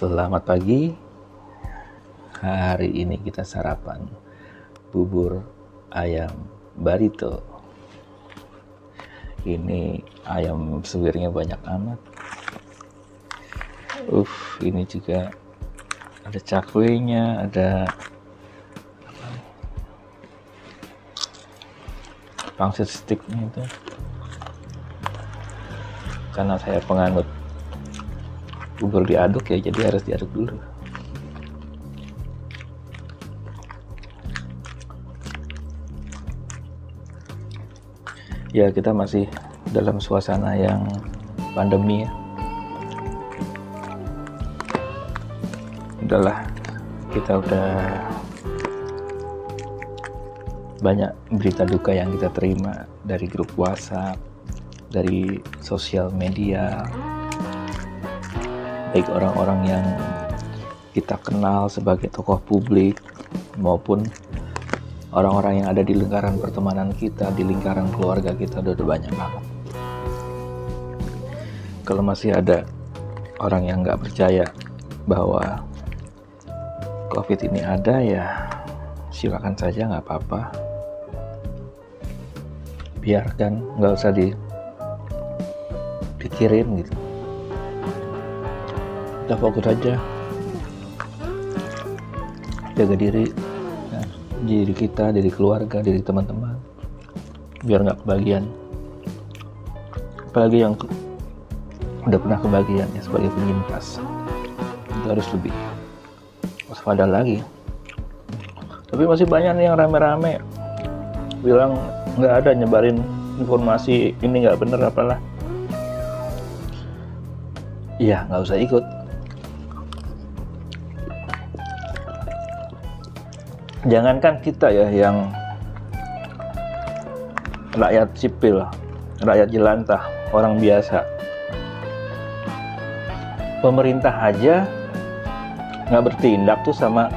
Selamat pagi. Hari ini kita sarapan bubur ayam barito. Ini ayam suwirnya banyak amat. Uh, ini juga ada cakwenya, ada pangsit sticknya itu. Karena saya penganut bubur diaduk ya jadi harus diaduk dulu. Ya kita masih dalam suasana yang pandemi ya. Udahlah kita udah banyak berita duka yang kita terima dari grup WhatsApp dari sosial media baik orang-orang yang kita kenal sebagai tokoh publik maupun orang-orang yang ada di lingkaran pertemanan kita, di lingkaran keluarga kita udah, udah banyak banget. Kalau masih ada orang yang nggak percaya bahwa COVID ini ada ya silakan saja nggak apa-apa. Biarkan, nggak usah dipikirin gitu kita fokus aja. Jaga diri ya, diri kita diri keluarga diri teman-teman. Biar nggak kebagian. Apalagi yang udah pernah kebagian ya sebagai penyintas. Itu harus lebih waspada lagi. Tapi masih banyak nih yang rame-rame bilang nggak ada nyebarin informasi ini nggak bener apalah. Iya nggak usah ikut jangankan kita ya yang rakyat sipil, rakyat jelantah, orang biasa. Pemerintah aja nggak bertindak tuh sama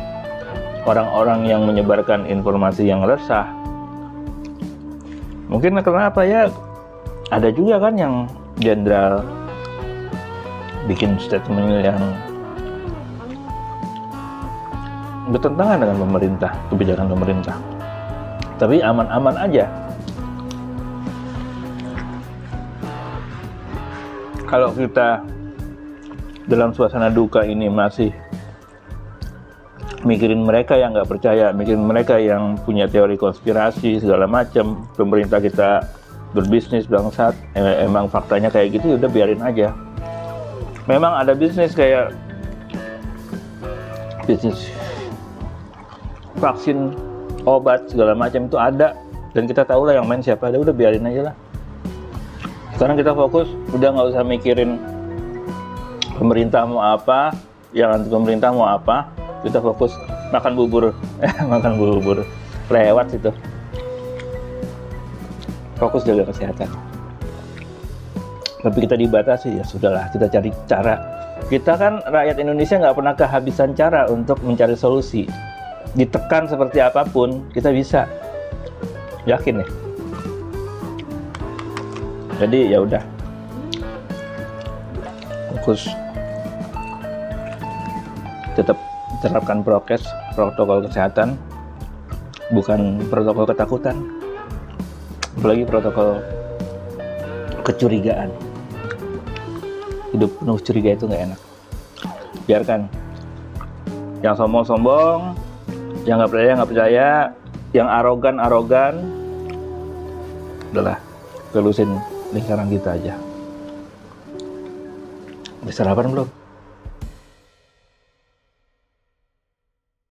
orang-orang yang menyebarkan informasi yang resah. Mungkin kenapa ya? Ada juga kan yang jenderal bikin statement yang bertentangan dengan pemerintah, kebijakan pemerintah. Tapi aman-aman aja. Kalau kita dalam suasana duka ini masih mikirin mereka yang nggak percaya, mikirin mereka yang punya teori konspirasi segala macam, pemerintah kita berbisnis bangsat, emang faktanya kayak gitu, ya udah biarin aja. Memang ada bisnis kayak bisnis vaksin obat segala macam itu ada. Dan kita tahu lah yang main siapa ada udah biarin aja lah. Sekarang kita fokus udah nggak usah mikirin pemerintah mau apa yang anti pemerintah mau apa. Kita fokus makan bubur. Makan bubur. Lewat itu. Fokus jaga kesehatan. Tapi kita dibatasi ya sudahlah kita cari cara. Kita kan rakyat Indonesia nggak pernah kehabisan cara untuk mencari solusi ditekan seperti apa pun kita bisa. Yakin ya jadi ya udah. Fokus. Tetap terapkan prokes protokol kesehatan. Bukan protokol ketakutan. Apalagi protokol kecurigaan. Hidup penuh curiga itu nggak enak. Biarkan. Yang sombong-sombong yang nggak percaya nggak percaya. Yang arogan arogan. Udahlah telusin lingkaran kita aja. Bisa sarapan belum